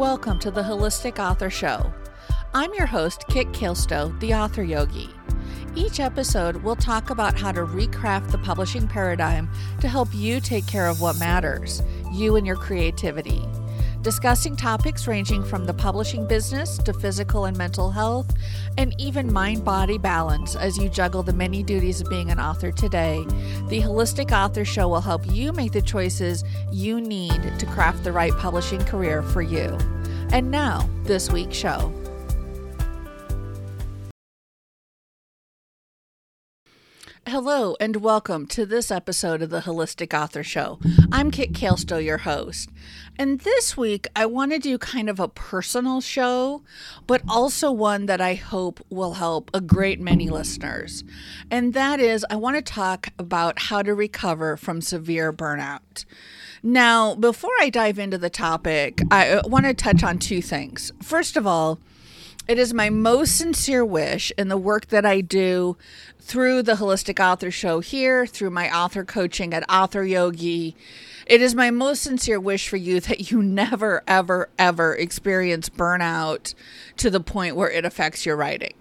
Welcome to the Holistic Author Show. I'm your host, Kit Kilstow, the author yogi. Each episode, we'll talk about how to recraft the publishing paradigm to help you take care of what matters, you and your creativity discussing topics ranging from the publishing business to physical and mental health, and even mind body balance as you juggle the many duties of being an author today. The Holistic Author Show will help you make the choices you need to craft the right publishing career for you. And now, this week's show. Hello, and welcome to this episode of the Holistic Author Show. I'm Kit Kilstow, your host. And this week, I want to do kind of a personal show, but also one that I hope will help a great many listeners. And that is, I want to talk about how to recover from severe burnout. Now, before I dive into the topic, I want to touch on two things. First of all, it is my most sincere wish in the work that I do through the Holistic Author Show here, through my author coaching at Author Yogi. It is my most sincere wish for you that you never, ever, ever experience burnout to the point where it affects your writing.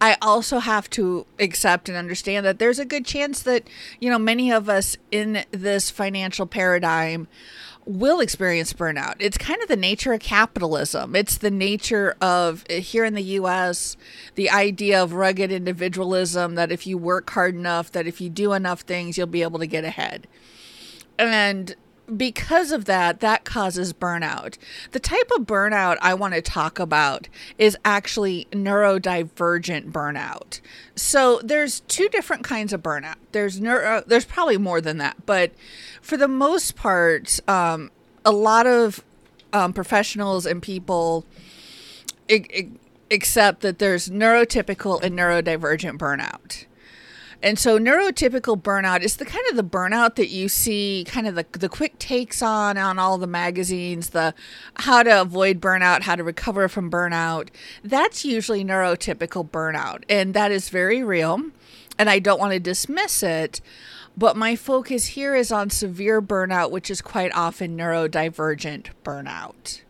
I also have to accept and understand that there's a good chance that, you know, many of us in this financial paradigm will experience burnout. It's kind of the nature of capitalism. It's the nature of eh, here in the US, the idea of rugged individualism that if you work hard enough, that if you do enough things, you'll be able to get ahead. And because of that, that causes burnout. The type of burnout I want to talk about is actually neurodivergent burnout. So there's two different kinds of burnout. There's neuro, there's probably more than that, but for the most part, um, a lot of um, professionals and people accept that there's neurotypical and neurodivergent burnout. And so neurotypical burnout is the kind of the burnout that you see kind of the, the quick takes on on all the magazines, the how to avoid burnout, how to recover from burnout. That's usually neurotypical burnout. And that is very real. And I don't want to dismiss it. But my focus here is on severe burnout, which is quite often neurodivergent burnout.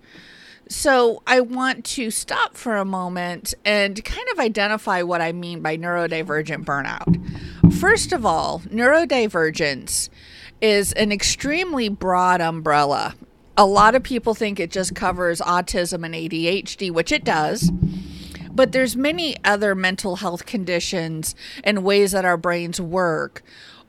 So I want to stop for a moment and kind of identify what I mean by neurodivergent burnout. First of all, neurodivergence is an extremely broad umbrella. A lot of people think it just covers autism and ADHD, which it does. But there's many other mental health conditions and ways that our brains work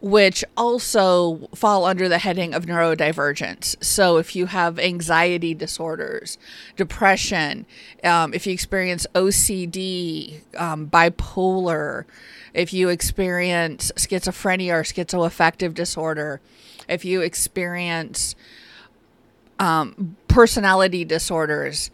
which also fall under the heading of neurodivergence. So, if you have anxiety disorders, depression, um, if you experience OCD, um, bipolar, if you experience schizophrenia or schizoaffective disorder, if you experience um, personality disorders,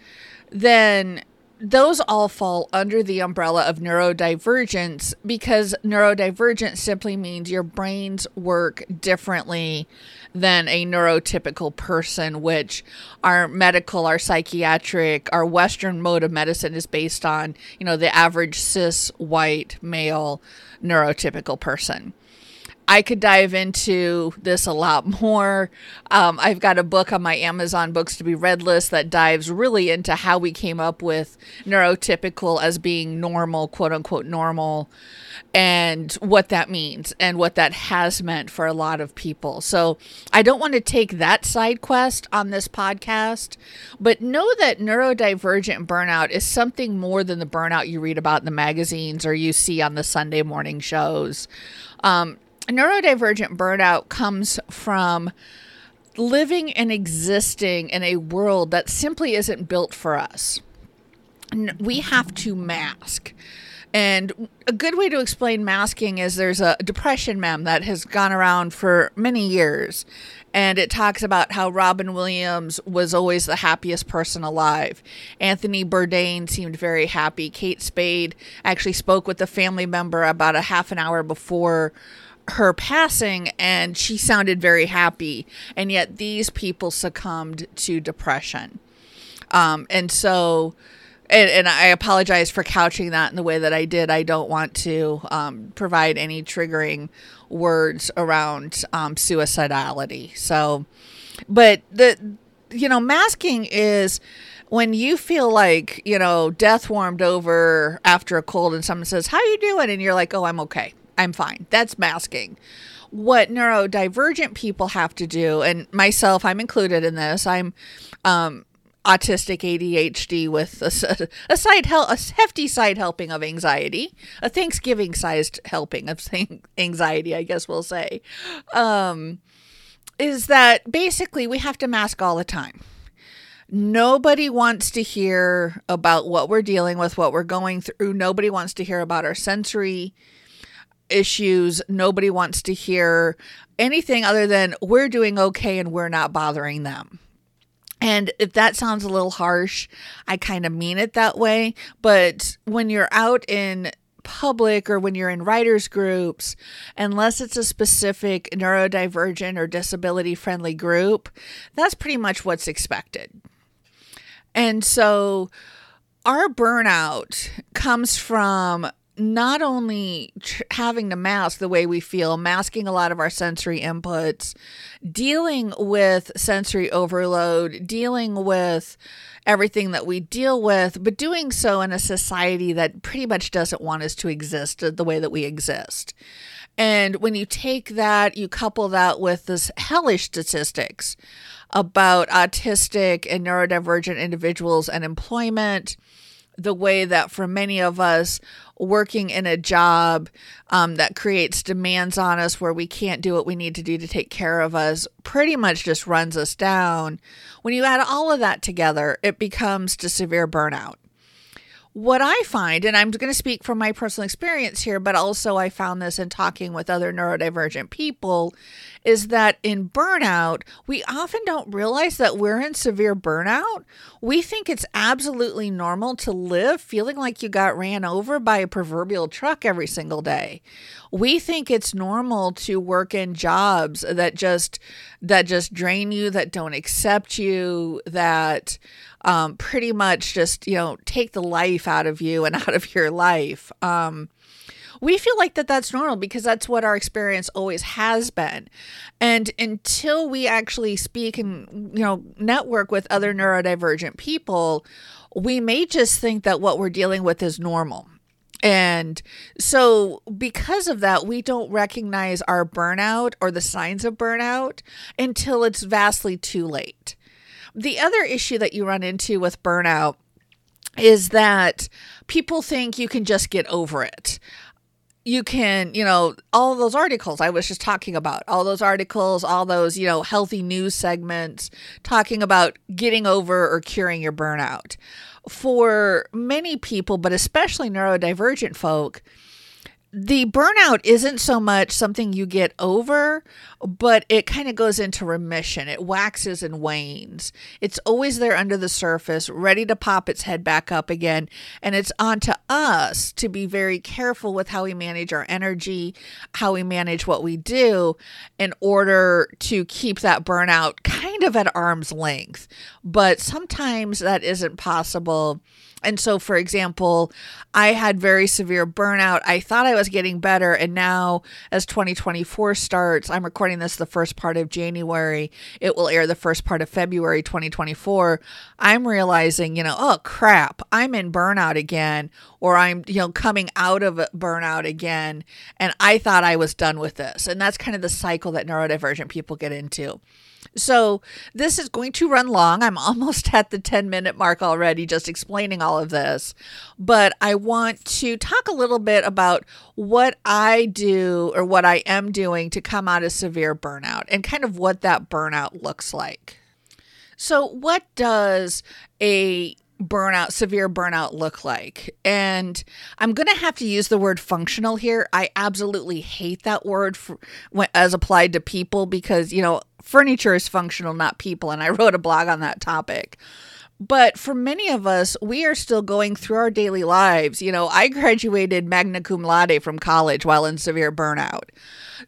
then those all fall under the umbrella of neurodivergence because neurodivergent simply means your brains work differently than a neurotypical person, which our medical, our psychiatric, our Western mode of medicine is based on, you know, the average cis white male neurotypical person. I could dive into this a lot more. Um, I've got a book on my Amazon books to be read list that dives really into how we came up with neurotypical as being normal, quote unquote, normal, and what that means and what that has meant for a lot of people. So I don't want to take that side quest on this podcast, but know that neurodivergent burnout is something more than the burnout you read about in the magazines or you see on the Sunday morning shows. Um, neurodivergent burnout comes from living and existing in a world that simply isn't built for us. We have to mask. And a good way to explain masking is there's a depression mem that has gone around for many years. And it talks about how Robin Williams was always the happiest person alive. Anthony Bourdain seemed very happy. Kate Spade actually spoke with a family member about a half an hour before her passing and she sounded very happy and yet these people succumbed to depression um, and so and, and, i apologize for couching that in the way that i did i don't want to um, provide any triggering words around um, suicidality so but the you know, masking is when you feel like, you know, death warmed over after a cold and someone says, How you doing? And you're like, Oh, I'm okay. I'm fine. That's masking. What neurodivergent people have to do, and myself, I'm included in this. I'm um, autistic ADHD with a, a side help, a hefty side helping of anxiety, a Thanksgiving sized helping of anxiety, I guess we'll say, um, is that basically we have to mask all the time. Nobody wants to hear about what we're dealing with, what we're going through. Nobody wants to hear about our sensory issues. Nobody wants to hear anything other than we're doing okay and we're not bothering them. And if that sounds a little harsh, I kind of mean it that way. But when you're out in public or when you're in writers groups, unless it's a specific neurodivergent or disability friendly group, that's pretty much what's expected. And so our burnout comes from not only tr- having to mask the way we feel, masking a lot of our sensory inputs, dealing with sensory overload, dealing with everything that we deal with, but doing so in a society that pretty much doesn't want us to exist the way that we exist. And when you take that, you couple that with this hellish statistics about autistic and neurodivergent individuals and employment the way that for many of us working in a job um, that creates demands on us where we can't do what we need to do to take care of us pretty much just runs us down. When you add all of that together, it becomes to severe burnout what I find, and I'm going to speak from my personal experience here, but also I found this in talking with other neurodivergent people, is that in burnout, we often don't realize that we're in severe burnout. We think it's absolutely normal to live feeling like you got ran over by a proverbial truck every single day. We think it's normal to work in jobs that just that just drain you, that don't accept you, that um, pretty much just, you know, take the life out of you and out of your life. Um, we feel like that that's normal because that's what our experience always has been. And until we actually speak and, you know, network with other neurodivergent people, we may just think that what we're dealing with is normal. And so, because of that, we don't recognize our burnout or the signs of burnout until it's vastly too late. The other issue that you run into with burnout is that people think you can just get over it. You can, you know, all those articles I was just talking about, all those articles, all those, you know, healthy news segments talking about getting over or curing your burnout. For many people, but especially neurodivergent folk, the burnout isn't so much something you get over, but it kind of goes into remission. It waxes and wanes. It's always there under the surface, ready to pop its head back up again. And it's on to us to be very careful with how we manage our energy, how we manage what we do in order to keep that burnout kind of at arm's length. But sometimes that isn't possible and so, for example, I had very severe burnout. I thought I was getting better. And now, as 2024 starts, I'm recording this the first part of January. It will air the first part of February 2024. I'm realizing, you know, oh crap, I'm in burnout again, or I'm, you know, coming out of burnout again. And I thought I was done with this. And that's kind of the cycle that neurodivergent people get into. So this is going to run long. I'm almost at the 10 minute mark already, just explaining all of this. But I want to talk a little bit about what I do or what I am doing to come out of severe burnout and kind of what that burnout looks like. So, what does a burnout, severe burnout look like? And I'm going to have to use the word functional here. I absolutely hate that word for, as applied to people because, you know, furniture is functional, not people. And I wrote a blog on that topic. But for many of us, we are still going through our daily lives. You know, I graduated magna cum laude from college while in severe burnout.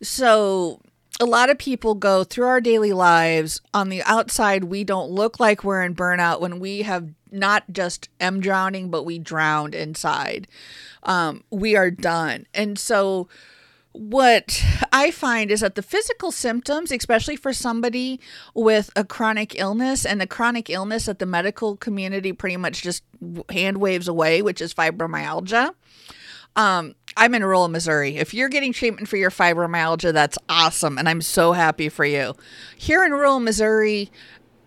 So a lot of people go through our daily lives. On the outside, we don't look like we're in burnout when we have not just am drowning, but we drowned inside. Um, we are done. And so what I find is that the physical symptoms, especially for somebody with a chronic illness and the chronic illness that the medical community pretty much just hand waves away, which is fibromyalgia. Um, I'm in rural Missouri. If you're getting treatment for your fibromyalgia, that's awesome. And I'm so happy for you. Here in rural Missouri,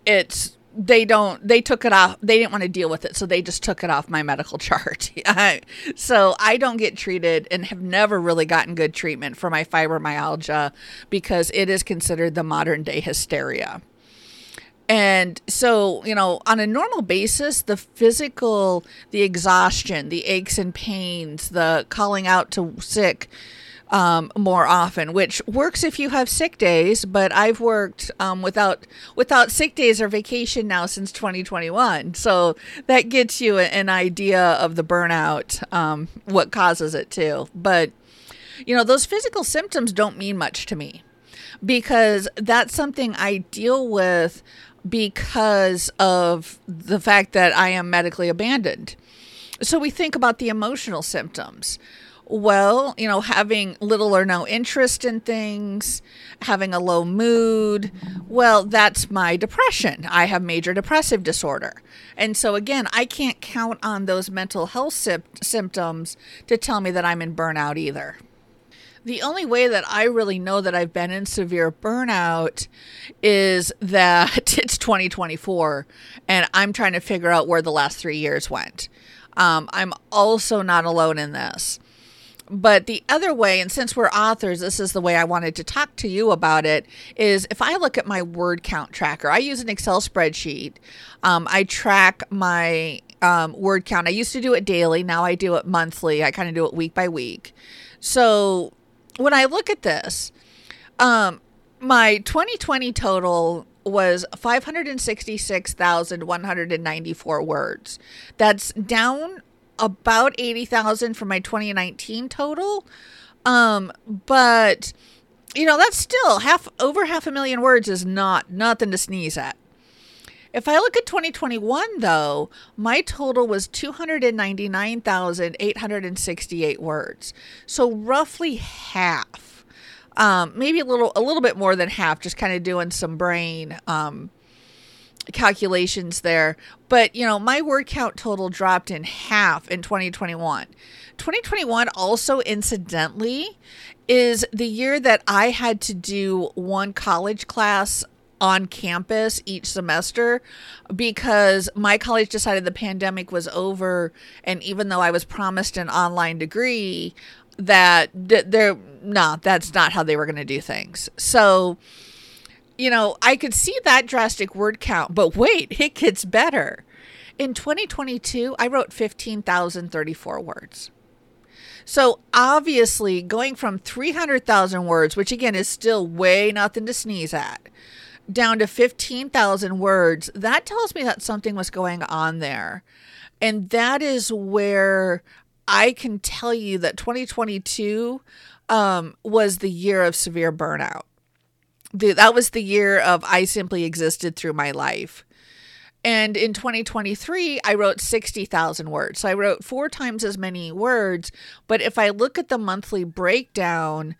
it's they don't they took it off they didn't want to deal with it so they just took it off my medical chart so i don't get treated and have never really gotten good treatment for my fibromyalgia because it is considered the modern day hysteria and so, you know, on a normal basis, the physical, the exhaustion, the aches and pains, the calling out to sick, um, more often, which works if you have sick days. But I've worked um, without without sick days or vacation now since 2021, so that gets you an idea of the burnout, um, what causes it too. But you know, those physical symptoms don't mean much to me because that's something I deal with because of the fact that I am medically abandoned. So we think about the emotional symptoms. Well, you know, having little or no interest in things, having a low mood, well, that's my depression. I have major depressive disorder. And so, again, I can't count on those mental health symptoms to tell me that I'm in burnout either. The only way that I really know that I've been in severe burnout is that it's 2024 and I'm trying to figure out where the last three years went. Um, I'm also not alone in this. But the other way, and since we're authors, this is the way I wanted to talk to you about it, is if I look at my word count tracker, I use an Excel spreadsheet. Um, I track my um, word count. I used to do it daily. Now I do it monthly. I kind of do it week by week. So when I look at this, um, my 2020 total was 566,194 words. That's down about 80,000 from my 2019 total. Um, but you know, that's still half over half a million words is not nothing to sneeze at. If I look at 2021 though, my total was 299,868 words. So roughly half. Um, maybe a little a little bit more than half just kind of doing some brain um, calculations there. But, you know, my word count total dropped in half in 2021. 2021 also, incidentally, is the year that I had to do one college class on campus each semester because my college decided the pandemic was over and even though I was promised an online degree that they're no that's not how they were going to do things. So you know, I could see that drastic word count, but wait, it gets better. In 2022, I wrote 15,034 words. So obviously, going from 300,000 words, which again is still way nothing to sneeze at, down to 15,000 words, that tells me that something was going on there. And that is where I can tell you that 2022 um, was the year of severe burnout the, that was the year of I simply existed through my life. And in 2023, I wrote 60,000 words. So I wrote four times as many words. But if I look at the monthly breakdown,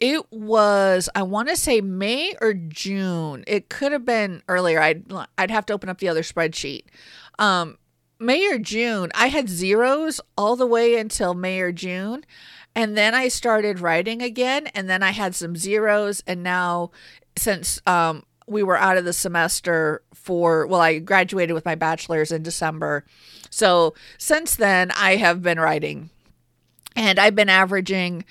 it was I want to say May or June. It could have been earlier. I'd I'd have to open up the other spreadsheet. Um, May or June, I had zeros all the way until May or June. And then I started writing again, and then I had some zeros. And now, since um, we were out of the semester for, well, I graduated with my bachelor's in December. So since then, I have been writing. And I've been averaging,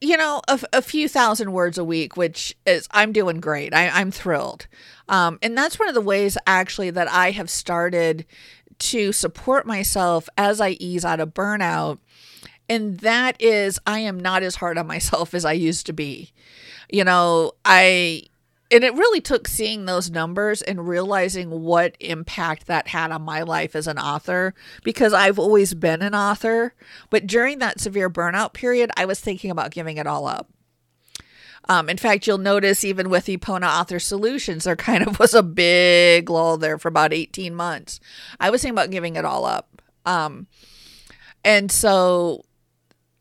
you know, a, a few thousand words a week, which is, I'm doing great. I, I'm thrilled. Um, and that's one of the ways actually that I have started to support myself as I ease out of burnout and that is, I am not as hard on myself as I used to be. You know, I, and it really took seeing those numbers and realizing what impact that had on my life as an author because I've always been an author. But during that severe burnout period, I was thinking about giving it all up. Um, in fact, you'll notice even with Epona Author Solutions, there kind of was a big lull there for about 18 months. I was thinking about giving it all up. Um, and so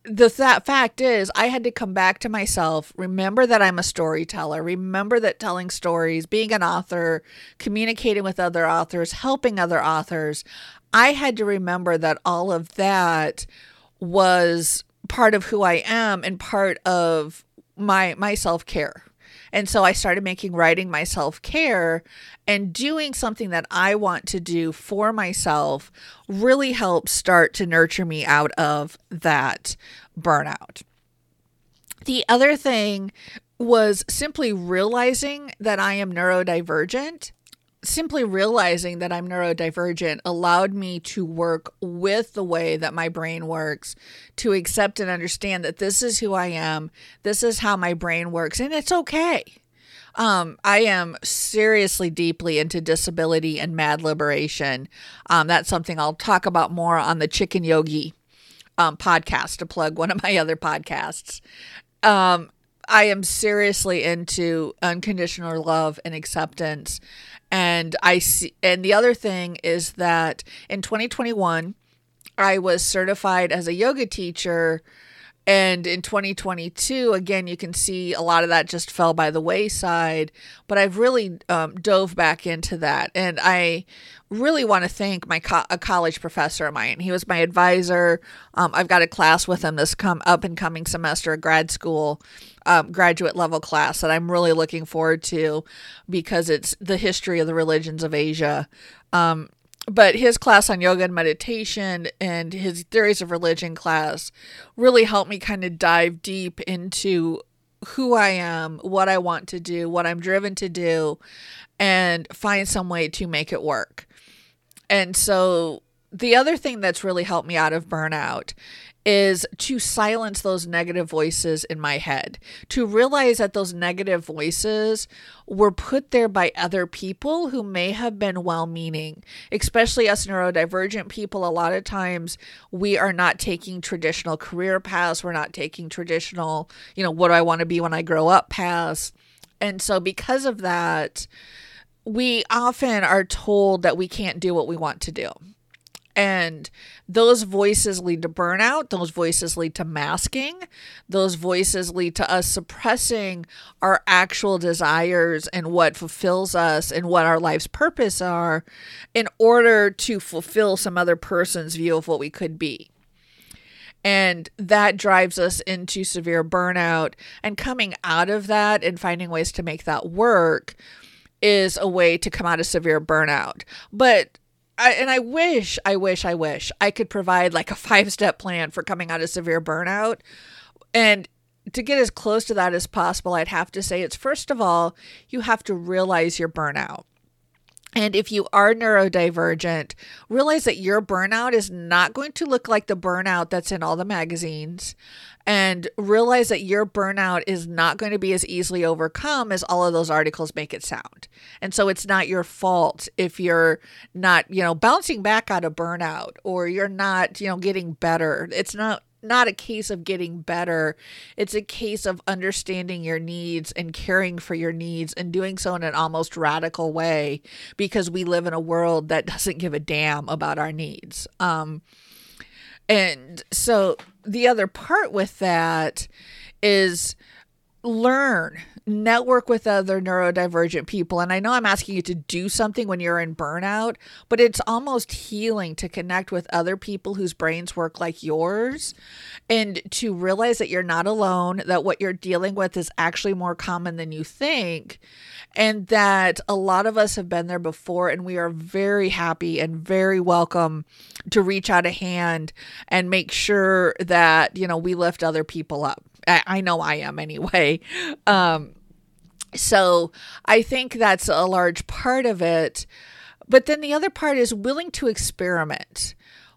the that fact is I had to come back to myself, remember that I'm a storyteller, remember that telling stories, being an author, communicating with other authors, helping other authors, I had to remember that all of that was part of who I am and part of my my self-care. And so I started making writing my self care and doing something that I want to do for myself really helps start to nurture me out of that burnout. The other thing was simply realizing that I am neurodivergent simply realizing that I'm neurodivergent allowed me to work with the way that my brain works, to accept and understand that this is who I am, this is how my brain works, and it's okay. Um, I am seriously deeply into disability and mad liberation. Um, that's something I'll talk about more on the Chicken Yogi um, podcast to plug one of my other podcasts. Um, I am seriously into unconditional love and acceptance and I see, and the other thing is that in 2021, I was certified as a yoga teacher. And in 2022, again, you can see a lot of that just fell by the wayside. But I've really um, dove back into that. And I really want to thank my co- a college professor of mine. He was my advisor. Um, I've got a class with him this come up and coming semester, a grad school um, graduate level class that I'm really looking forward to because it's the history of the religions of Asia. Um, but his class on yoga and meditation and his theories of religion class really helped me kind of dive deep into who I am, what I want to do, what I'm driven to do, and find some way to make it work. And so the other thing that's really helped me out of burnout is to silence those negative voices in my head, to realize that those negative voices were put there by other people who may have been well meaning, especially us neurodivergent people. A lot of times we are not taking traditional career paths, we're not taking traditional, you know, what do I want to be when I grow up paths. And so, because of that, we often are told that we can't do what we want to do. And those voices lead to burnout. Those voices lead to masking. Those voices lead to us suppressing our actual desires and what fulfills us and what our life's purpose are in order to fulfill some other person's view of what we could be. And that drives us into severe burnout. And coming out of that and finding ways to make that work is a way to come out of severe burnout. But I, and I wish, I wish, I wish I could provide like a five step plan for coming out of severe burnout. And to get as close to that as possible, I'd have to say it's first of all, you have to realize your burnout. And if you are neurodivergent, realize that your burnout is not going to look like the burnout that's in all the magazines. And realize that your burnout is not going to be as easily overcome as all of those articles make it sound. And so it's not your fault if you're not, you know, bouncing back out of burnout or you're not, you know, getting better. It's not not a case of getting better. It's a case of understanding your needs and caring for your needs and doing so in an almost radical way because we live in a world that doesn't give a damn about our needs. Um, and so the other part with that is learn network with other neurodivergent people. And I know I'm asking you to do something when you're in burnout, but it's almost healing to connect with other people whose brains work like yours and to realize that you're not alone, that what you're dealing with is actually more common than you think, and that a lot of us have been there before. And we are very happy and very welcome to reach out a hand and make sure that, you know, we lift other people up. I, know I am anyway. Um, so I think that's a large part of it. But then the other part is willing to experiment,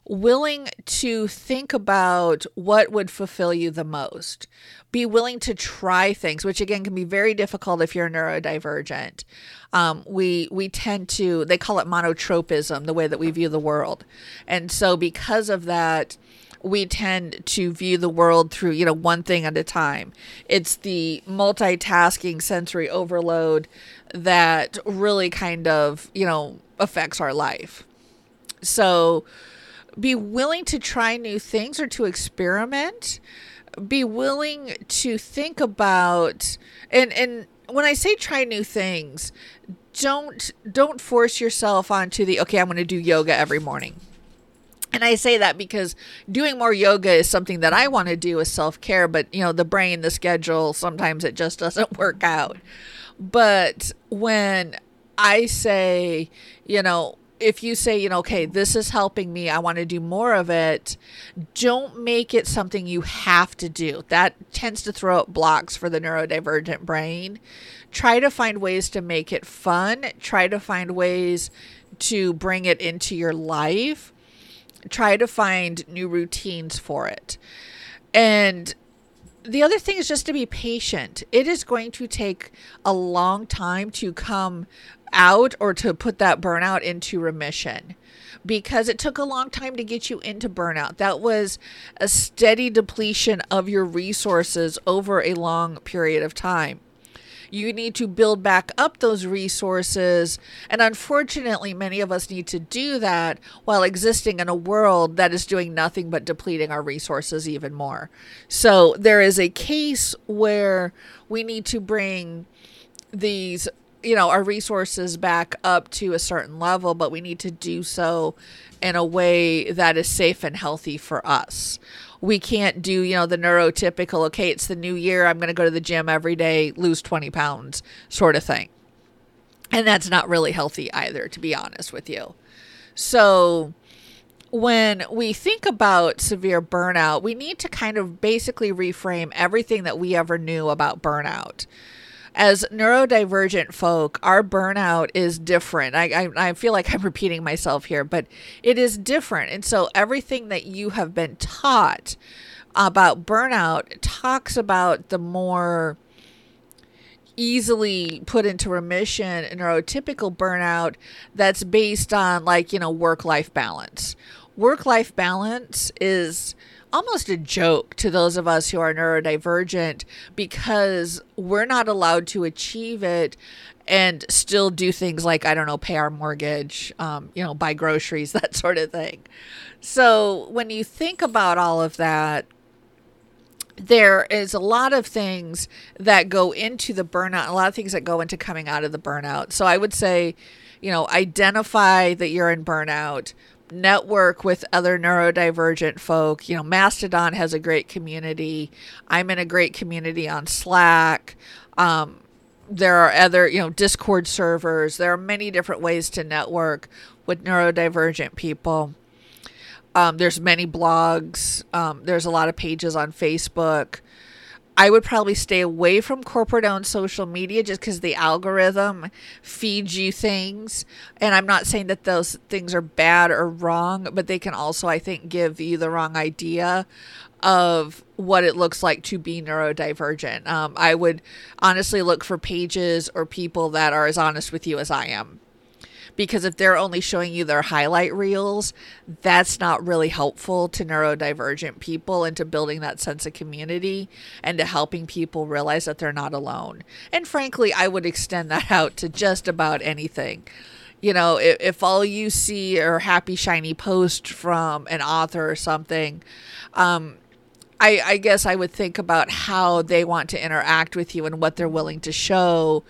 willing to think about what would fulfill you the most, be willing to try things, which again can be very difficult if you're neurodivergent. Um, we we tend to they call it monotropism, the way that we view the world, and so because of that, we tend to view the world through, you know, one thing at a time. It's the multitasking sensory overload that really kind of, you know, affects our life. So be willing to try new things or to experiment be willing to think about and and when i say try new things don't don't force yourself onto the okay i'm going to do yoga every morning and I say that because doing more yoga is something that I want to do as self care, but you know, the brain, the schedule, sometimes it just doesn't work out. But when I say, you know, if you say, you know, okay, this is helping me, I want to do more of it, don't make it something you have to do. That tends to throw up blocks for the neurodivergent brain. Try to find ways to make it fun, try to find ways to bring it into your life, try to find new routines for it. And the other thing is just to be patient. It is going to take a long time to come out or to put that burnout into remission because it took a long time to get you into burnout. That was a steady depletion of your resources over a long period of time. You need to build back up those resources. And unfortunately, many of us need to do that while existing in a world that is doing nothing but depleting our resources even more. So there is a case where we need to bring these you know our resources back up to a certain level but we need to do so in a way that is safe and healthy for us. We can't do you know the neurotypical okay it's the new year i'm going to go to the gym every day lose 20 pounds sort of thing. And that's not really healthy either to be honest with you. So when we think about severe burnout we need to kind of basically reframe everything that we ever knew about burnout as neurodivergent folk, our burnout is different. I, I, I, feel like I'm repeating myself here, but it is different. And so everything that you have been taught about burnout talks about the more easily put into remission neurotypical burnout that's based on like you know work life balance work life balance is almost a joke to those of us who are neurodivergent because we're not allowed to achieve it and still do things like I don't know, pay our mortgage, um, you know, buy groceries, that sort of thing. So when you think about all of that, there is a lot of things that go into the burnout, a lot of things that go into coming out of the burnout. So I would say, you know, identify that you're in burnout network with other neurodivergent folk. You know, Mastodon has a great community. I'm in a great community on Slack. Um, there are other, you know, Discord servers. There are many different ways to network with neurodivergent people. Um, there's many blogs. Um, there's a lot of pages on Facebook. I would probably stay away from corporate owned social media just because the algorithm feeds you things. And I'm not saying that those things are bad or wrong, but they can also, I think, give you the wrong idea of what it looks like to be neurodivergent. Um, I would honestly look for pages or people that are as honest with you as I am because if they're only showing you their highlight reels, that's not really helpful to neurodivergent people and to building that sense of community and to helping people realize that they're not alone. And frankly, I would extend that out to just about anything. You know, if, if all you see are happy, shiny posts from an author or something, um, I, I, guess I would think about how they want to interact with you and what they're willing to show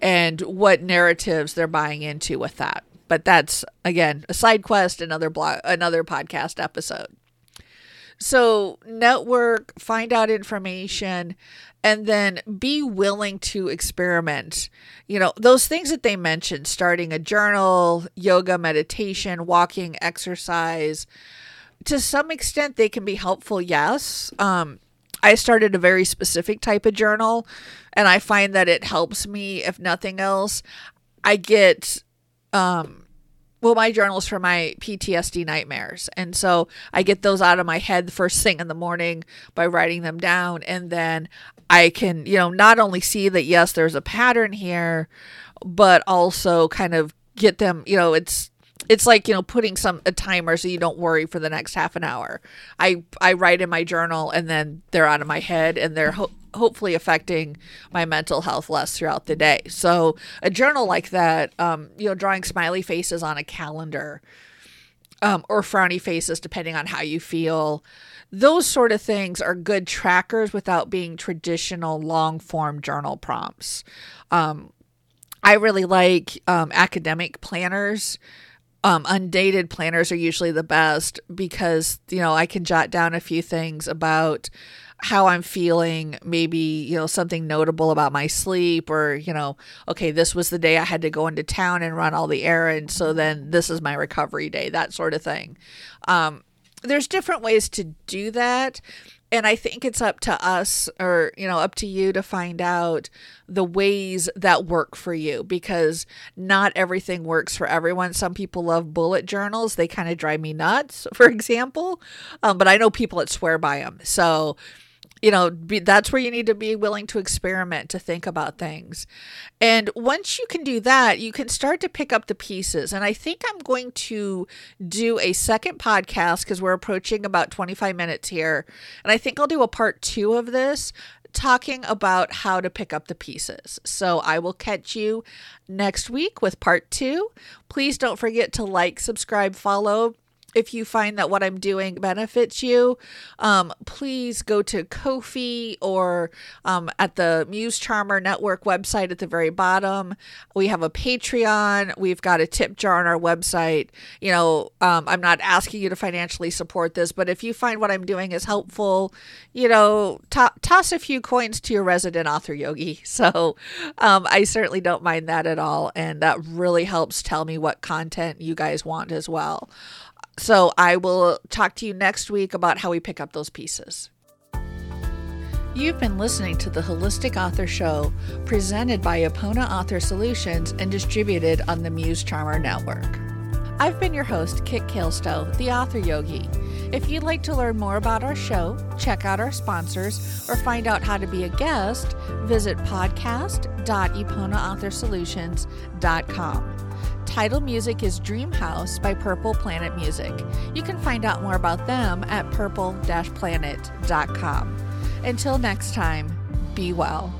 and what narratives they're buying into with that. But that's again a side quest, another blog, another podcast episode. So network, find out information, and then be willing to experiment. You know, those things that they mentioned, starting a journal, yoga, meditation, walking, exercise, to some extent they can be helpful, yes. Um, I started a very specific type of journal and I find that it helps me if nothing else. I get um well my journals for my PTSD nightmares. And so I get those out of my head the first thing in the morning by writing them down and then I can, you know, not only see that yes there's a pattern here, but also kind of get them, you know, it's it's like you know putting some a timer so you don't worry for the next half an hour i i write in my journal and then they're out of my head and they're ho- hopefully affecting my mental health less throughout the day so a journal like that um, you know drawing smiley faces on a calendar um, or frowny faces, depending on how you feel. Those sort of things are good trackers without being traditional long form journal prompts. Um, I really like um, academic planners. Um, undated planners are usually the best because, you know, I can jot down a few things about how I'm feeling, maybe, you know, something notable about my sleep, or, you know, okay, this was the day I had to go into town and run all the errands. So then this is my recovery day, that sort of thing. Um, there's different ways to do that. And I think it's up to us or, you know, up to you to find out the ways that work for you because not everything works for everyone. Some people love bullet journals. They kind of drive me nuts, for example. Um, but I know people that swear by them. So, you know be, that's where you need to be willing to experiment to think about things and once you can do that you can start to pick up the pieces and i think i'm going to do a second podcast because we're approaching about 25 minutes here and i think i'll do a part two of this talking about how to pick up the pieces. So I will catch you next week with part two. Please don't forget to like, subscribe, follow if you find that what I'm doing benefits you, um, please go to Ko-fi or um, at the Muse Charmer Network website at the very bottom. We have a Patreon. We've got a tip jar on our website. You know, um, I'm not asking you to financially support this, but if you find what I'm doing is helpful, you know, to- toss a few coins to your resident author yogi. So um, I certainly don't mind that at all. And that really helps tell me what content you guys want as well. So I will talk to you next week about how we pick up those pieces. You've been listening to the Holistic Author Show, presented by Epona Author Solutions and distributed on the Muse Charmer Network. I've been your host, Kit Kilstow, the author yogi. If you'd like to learn more about our show, check out our sponsors, or find out how to be a guest, visit podcast.eponaauthor.solutions.com. Title music is Dream House by Purple Planet Music. You can find out more about them at purple planet.com. Until next time, be well.